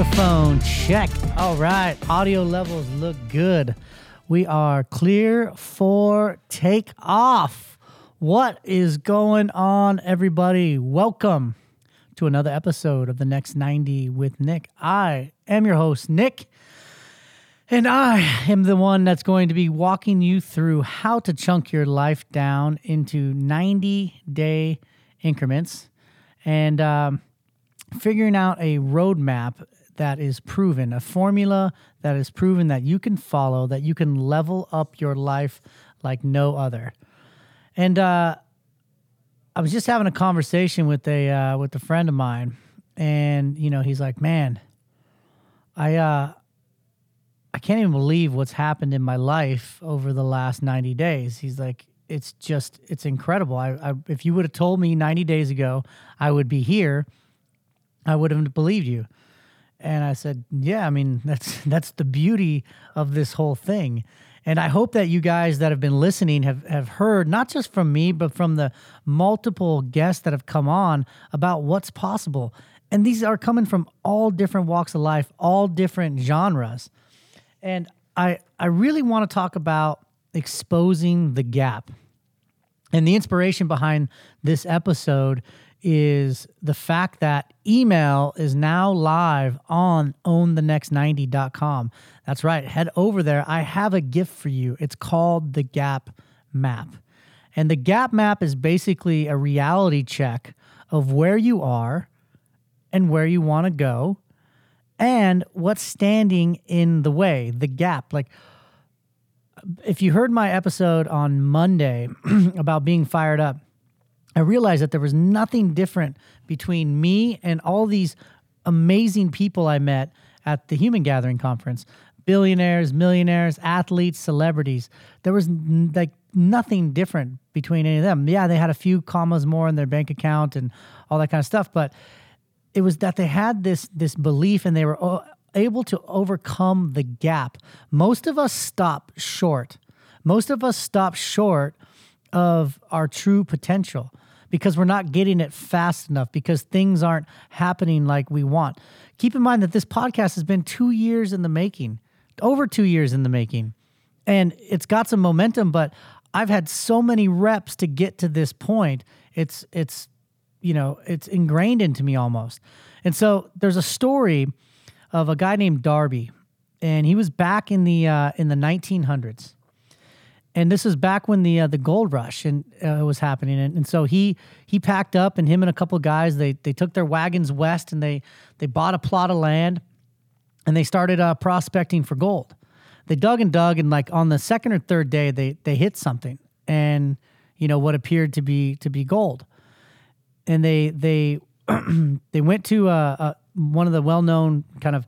Microphone check. All right. Audio levels look good. We are clear for take off. What is going on, everybody? Welcome to another episode of the Next 90 with Nick. I am your host, Nick, and I am the one that's going to be walking you through how to chunk your life down into 90 day increments and um, figuring out a roadmap that is proven, a formula that is proven that you can follow, that you can level up your life like no other. And uh, I was just having a conversation with a uh, with a friend of mine, and you know, he's like, "Man, I uh, I can't even believe what's happened in my life over the last ninety days." He's like, "It's just, it's incredible. I, I if you would have told me ninety days ago I would be here, I would have believed you." And I said, "Yeah, I mean that's that's the beauty of this whole thing." And I hope that you guys that have been listening have, have heard, not just from me, but from the multiple guests that have come on about what's possible. And these are coming from all different walks of life, all different genres. And I, I really want to talk about exposing the gap. And the inspiration behind this episode is the fact that email is now live on ownthenext90.com. That's right. Head over there. I have a gift for you. It's called the Gap Map. And the Gap Map is basically a reality check of where you are and where you want to go and what's standing in the way, the gap. Like, if you heard my episode on Monday about being fired up, I realized that there was nothing different between me and all these amazing people I met at the Human Gathering Conference billionaires, millionaires, athletes, celebrities. There was like nothing different between any of them. Yeah, they had a few commas more in their bank account and all that kind of stuff, but it was that they had this this belief and they were able to overcome the gap. Most of us stop short. Most of us stop short of our true potential because we're not getting it fast enough because things aren't happening like we want. Keep in mind that this podcast has been 2 years in the making. Over 2 years in the making. And it's got some momentum but I've had so many reps to get to this point. It's it's you know, it's ingrained into me almost. And so there's a story of a guy named Darby and he was back in the uh, in the 1900s and this is back when the uh, the gold rush and uh, was happening. And, and, so he he packed up and him and a couple of guys they they took their wagons west and they they bought a plot of land and they started uh, prospecting for gold. They dug and dug and like on the second or third day they they hit something and you know what appeared to be to be gold. And they they they went to uh, uh, one of the well-known kind of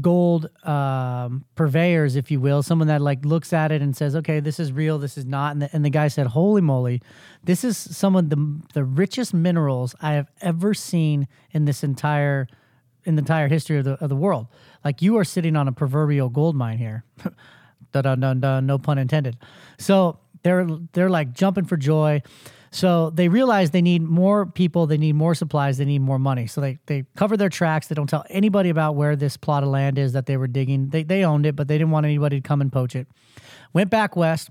gold um, purveyors, if you will, someone that like looks at it and says, "Okay, this is real, this is not," and the, and the guy said, "Holy moly, this is some of the the richest minerals I have ever seen in this entire in the entire history of the of the world. Like you are sitting on a proverbial gold mine here." dun, dun, dun, dun, no pun intended. So they're they're like jumping for joy. So they realize they need more people, they need more supplies, they need more money. So they they cover their tracks. They don't tell anybody about where this plot of land is that they were digging. They they owned it, but they didn't want anybody to come and poach it. Went back west,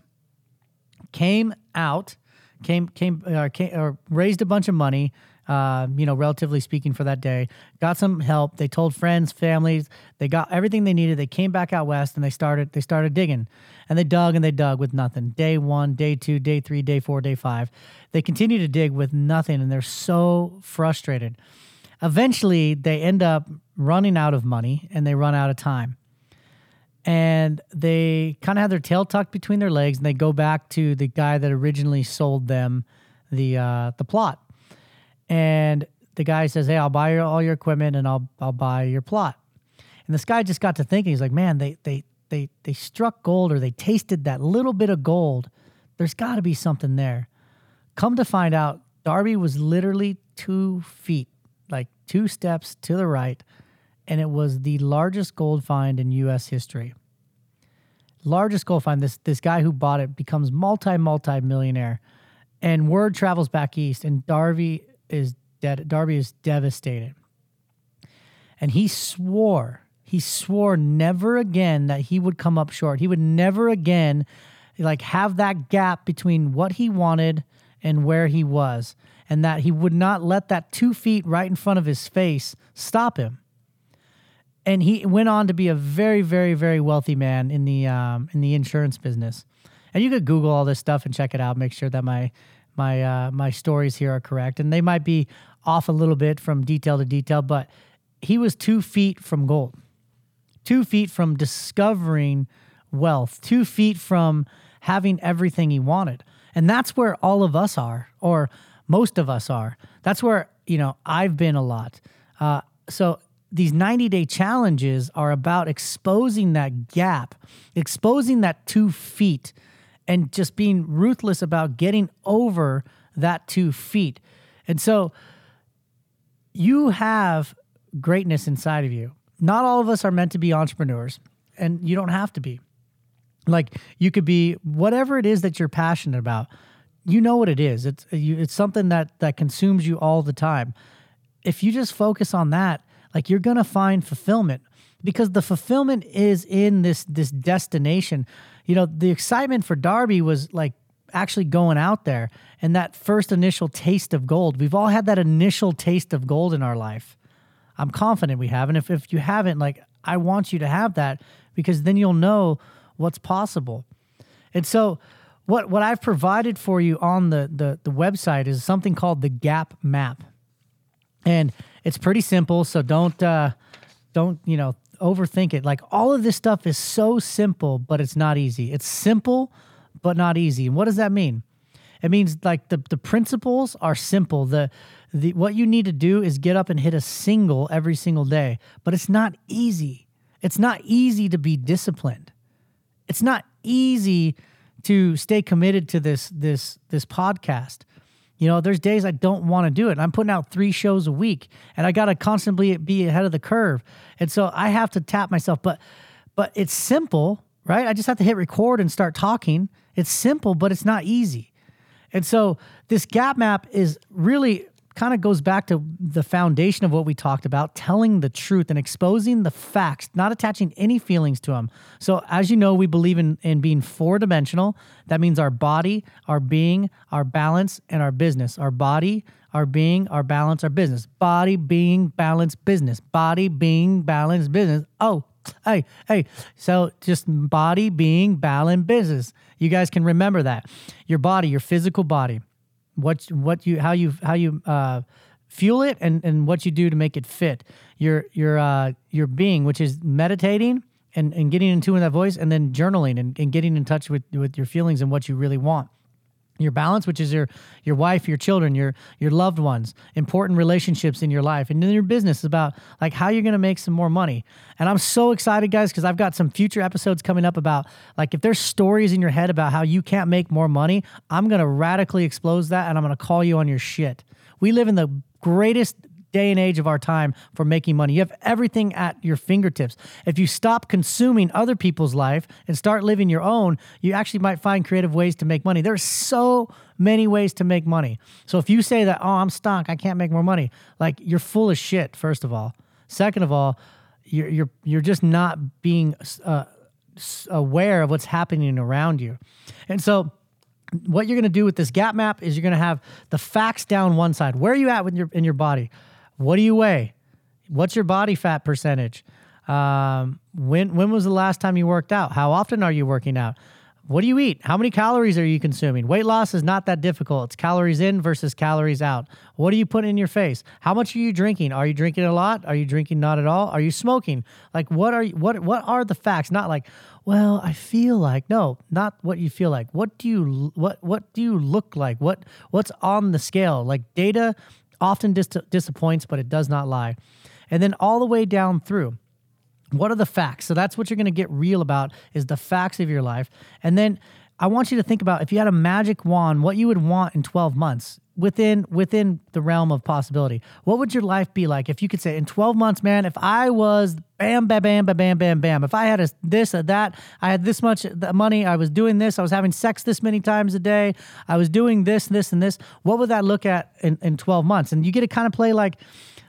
came out, came came, uh, came or raised a bunch of money. Uh, you know, relatively speaking, for that day, got some help. They told friends, families, they got everything they needed. They came back out west and they started they started digging, and they dug and they dug with nothing. Day one, day two, day three, day four, day five, they continue to dig with nothing, and they're so frustrated. Eventually, they end up running out of money and they run out of time and they kind of have their tail tucked between their legs and they go back to the guy that originally sold them the uh, the plot and the guy says, "Hey, I'll buy all your equipment and I'll I'll buy your plot." And this guy just got to thinking. He's like, "Man, they they they they struck gold or they tasted that little bit of gold. There's got to be something there." Come to find out, Darby was literally two feet, like two steps to the right, and it was the largest gold find in U.S. history. Largest gold find. This this guy who bought it becomes multi multi millionaire, and word travels back east, and Darby is dead. Darby is devastated. and he swore, he swore never again that he would come up short. He would never again like have that gap between what he wanted and where he was, and that he would not let that two feet right in front of his face stop him. And he went on to be a very, very, very wealthy man in the um, in the insurance business. And you could Google all this stuff and check it out. Make sure that my my uh, my stories here are correct, and they might be off a little bit from detail to detail, but he was two feet from gold, two feet from discovering wealth, two feet from having everything he wanted. And that's where all of us are, or most of us are. That's where, you know, I've been a lot. Uh, so these 90 day challenges are about exposing that gap, exposing that two feet, and just being ruthless about getting over that two feet. And so you have greatness inside of you. Not all of us are meant to be entrepreneurs, and you don't have to be. Like you could be whatever it is that you're passionate about. You know what it is. It's it's something that that consumes you all the time. If you just focus on that, like you're gonna find fulfillment because the fulfillment is in this this destination. You know, the excitement for Darby was like actually going out there and that first initial taste of gold. We've all had that initial taste of gold in our life. I'm confident we have. And if, if you haven't, like, I want you to have that because then you'll know what's possible. And so, what, what I've provided for you on the, the, the website is something called the Gap Map. And it's pretty simple. So don't, uh, don't, you know, overthink it. Like all of this stuff is so simple, but it's not easy. It's simple, but not easy. And what does that mean? It means like the, the principles are simple. The the what you need to do is get up and hit a single every single day. But it's not easy. It's not easy to be disciplined. It's not easy to stay committed to this this this podcast. You know, there's days I don't want to do it. I'm putting out three shows a week and I got to constantly be ahead of the curve. And so I have to tap myself, but but it's simple, right? I just have to hit record and start talking. It's simple, but it's not easy. And so this gap map is really kind of goes back to the foundation of what we talked about telling the truth and exposing the facts, not attaching any feelings to them. So, as you know, we believe in, in being four dimensional. That means our body, our being, our balance, and our business. Our body, our being, our balance, our business. Body, being, balance, business. Body, being, balance, business. Oh, hey, hey. So just body, being, balance, business. You guys can remember that. Your body, your physical body, what what you how you how you uh, fuel it, and and what you do to make it fit. Your your uh, your being, which is meditating and and getting in tune with that voice, and then journaling and, and getting in touch with with your feelings and what you really want your balance which is your your wife your children your your loved ones important relationships in your life and then your business is about like how you're going to make some more money. And i'm so excited guys because i've got some future episodes coming up about like if there's stories in your head about how you can't make more money i'm going to radically expose that and i'm going to call you on your shit. We live in the greatest day and age of our time for making money. You have everything at your fingertips. If you stop consuming other people's life and start living your own, you actually might find creative ways to make money. There's so many ways to make money. So if you say that, oh, I'm stuck, I can't make more money, like you're full of shit, first of all. Second of all, you're you're you're just not being uh, aware of what's happening around you. And so what you're going to do with this gap map is you're going to have the facts down one side. Where are you at with your in your body? What do you weigh? What's your body fat percentage? Um, when when was the last time you worked out? How often are you working out? What do you eat? How many calories are you consuming? Weight loss is not that difficult. It's calories in versus calories out. What do you put in your face? How much are you drinking? Are you drinking a lot? Are you drinking not at all? Are you smoking? Like what are you, what what are the facts? Not like, well, I feel like. No, not what you feel like. What do you what what do you look like? What what's on the scale? Like data often dis- disappoints, but it does not lie. And then all the way down through, what are the facts? So that's what you're going to get real about is the facts of your life. And then I want you to think about if you had a magic wand, what you would want in 12 months within within the realm of possibility. What would your life be like if you could say in 12 months, man, if I was bam bam bam bam bam bam if I had a this or that, I had this much money, I was doing this, I was having sex this many times a day, I was doing this, this and this, what would that look at in, in 12 months? And you get to kind of play like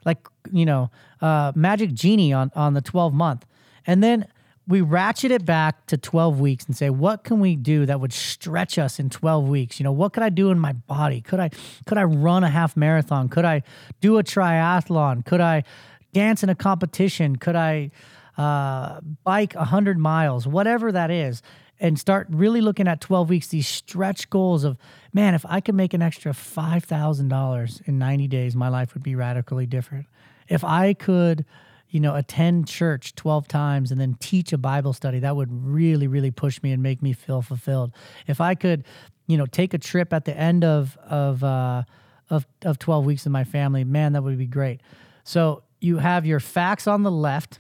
like you know uh, Magic Genie on on the 12 month, and then we ratchet it back to 12 weeks and say what can we do that would stretch us in 12 weeks? You know what could i do in my body? Could i could i run a half marathon? Could i do a triathlon? Could i dance in a competition? Could i uh, bike 100 miles? Whatever that is and start really looking at 12 weeks these stretch goals of man if i could make an extra $5000 in 90 days my life would be radically different. If i could you know, attend church 12 times and then teach a Bible study, that would really, really push me and make me feel fulfilled. If I could, you know, take a trip at the end of, of, uh, of, of 12 weeks with my family, man, that would be great. So you have your facts on the left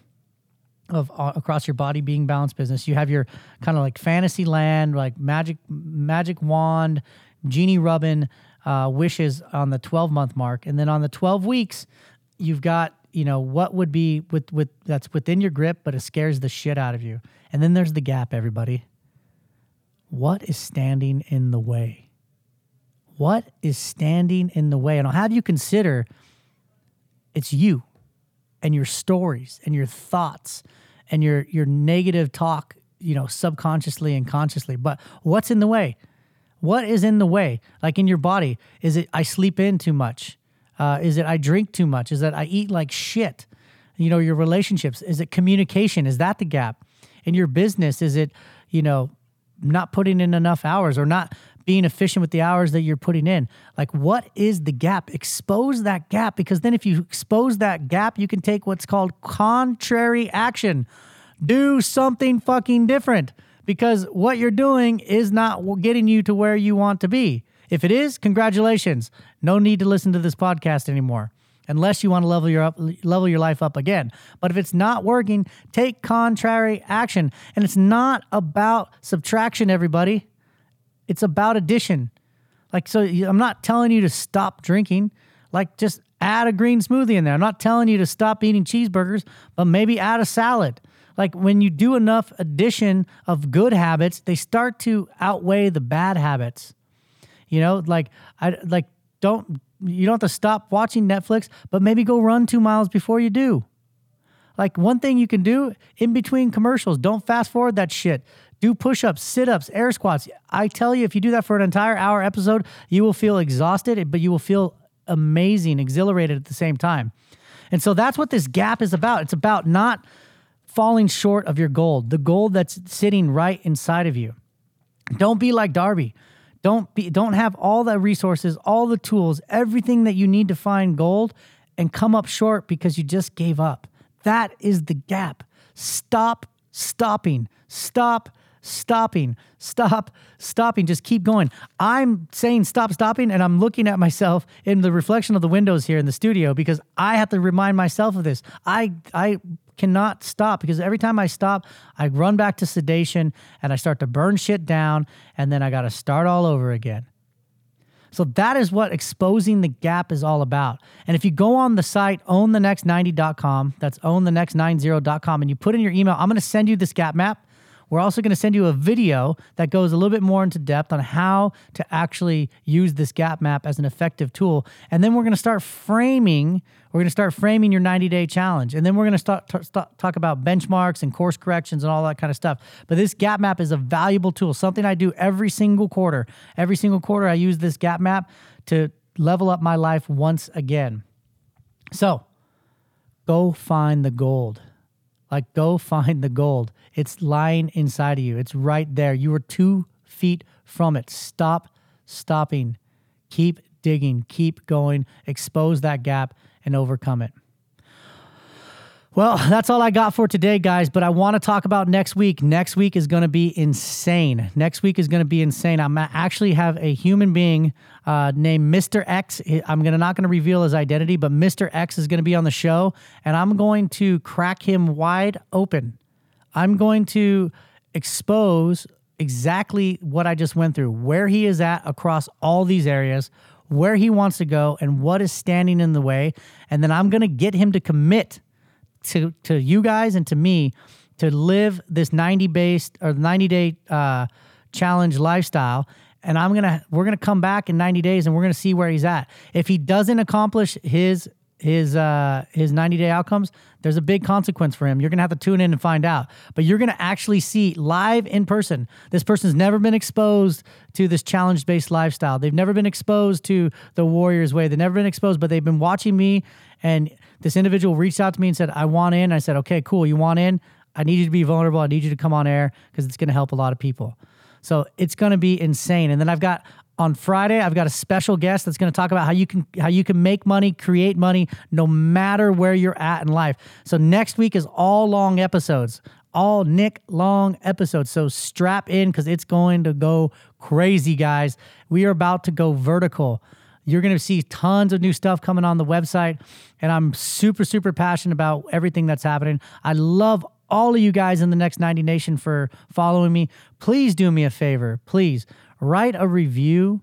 of uh, across your body being balanced business. You have your kind of like fantasy land, like magic, magic wand, genie rubbing uh, wishes on the 12 month mark. And then on the 12 weeks, you've got you know what would be with with that's within your grip but it scares the shit out of you. And then there's the gap everybody. What is standing in the way? What is standing in the way? And i'll have you consider it's you and your stories and your thoughts and your your negative talk you know subconsciously and consciously. But what's in the way? What is in the way? Like in your body is it i sleep in too much uh, is it I drink too much? Is that I eat like shit? You know, your relationships. Is it communication? Is that the gap? In your business, is it, you know, not putting in enough hours or not being efficient with the hours that you're putting in? Like, what is the gap? Expose that gap because then if you expose that gap, you can take what's called contrary action. Do something fucking different because what you're doing is not getting you to where you want to be. If it is, congratulations. No need to listen to this podcast anymore unless you want to level your up level your life up again. But if it's not working, take contrary action. And it's not about subtraction everybody. It's about addition. Like so I'm not telling you to stop drinking. Like just add a green smoothie in there. I'm not telling you to stop eating cheeseburgers, but maybe add a salad. Like when you do enough addition of good habits, they start to outweigh the bad habits. You know, like I like don't you don't have to stop watching Netflix, but maybe go run two miles before you do. Like one thing you can do in between commercials, don't fast forward that shit. Do push ups, sit ups, air squats. I tell you, if you do that for an entire hour episode, you will feel exhausted, but you will feel amazing, exhilarated at the same time. And so that's what this gap is about. It's about not falling short of your goal, the goal that's sitting right inside of you. Don't be like Darby. Don't be don't have all the resources, all the tools, everything that you need to find gold and come up short because you just gave up. That is the gap. Stop stopping. Stop stopping. Stop stopping. Just keep going. I'm saying stop stopping and I'm looking at myself in the reflection of the windows here in the studio because I have to remind myself of this. I I cannot stop because every time I stop, I run back to sedation and I start to burn shit down and then I got to start all over again. So that is what exposing the gap is all about. And if you go on the site ownthenext90.com, that's ownthenext90.com, and you put in your email, I'm going to send you this gap map. We're also going to send you a video that goes a little bit more into depth on how to actually use this gap map as an effective tool. And then we're going to start framing, we're going to start framing your 90 day challenge. And then we're going to start, t- start talk about benchmarks and course corrections and all that kind of stuff. But this gap map is a valuable tool, something I do every single quarter. Every single quarter, I use this gap map to level up my life once again. So go find the gold. Like, go find the gold. It's lying inside of you. It's right there. You are two feet from it. Stop stopping. Keep digging. Keep going. Expose that gap and overcome it. Well, that's all I got for today, guys. But I want to talk about next week. Next week is going to be insane. Next week is going to be insane. I'm actually have a human being uh, named Mr. X. I'm gonna not going to reveal his identity, but Mr. X is going to be on the show, and I'm going to crack him wide open. I'm going to expose exactly what I just went through, where he is at across all these areas, where he wants to go, and what is standing in the way. And then I'm going to get him to commit to to you guys and to me to live this 90 based or 90 day uh, challenge lifestyle. And i'm gonna we're gonna come back in 90 days and we're gonna see where he's at. If he doesn't accomplish his his uh, his 90 day outcomes, there's a big consequence for him. You're gonna have to tune in and find out. But you're gonna actually see live in person. This person's never been exposed to this challenge based lifestyle. They've never been exposed to the Warriors way. They've never been exposed, but they've been watching me. And this individual reached out to me and said, "I want in." I said, "Okay, cool. You want in? I need you to be vulnerable. I need you to come on air because it's gonna help a lot of people." So it's going to be insane. And then I've got on Friday, I've got a special guest that's going to talk about how you can how you can make money, create money no matter where you're at in life. So next week is all long episodes, all Nick long episodes. So strap in cuz it's going to go crazy, guys. We are about to go vertical. You're going to see tons of new stuff coming on the website and I'm super super passionate about everything that's happening. I love all of you guys in the next 90 nation for following me. Please do me a favor. Please write a review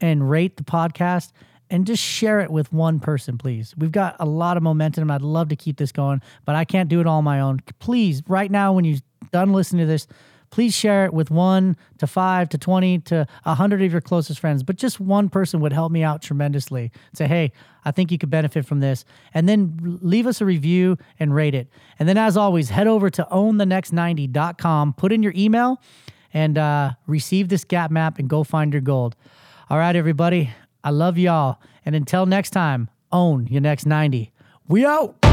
and rate the podcast and just share it with one person, please. We've got a lot of momentum. I'd love to keep this going, but I can't do it all on my own. Please, right now, when you're done listening to this, please share it with one to five to 20 to 100 of your closest friends. But just one person would help me out tremendously. Say, hey, I think you could benefit from this. And then leave us a review and rate it. And then, as always, head over to ownthenext90.com, put in your email and uh, receive this gap map and go find your gold. All right, everybody. I love y'all. And until next time, own your next 90. We out.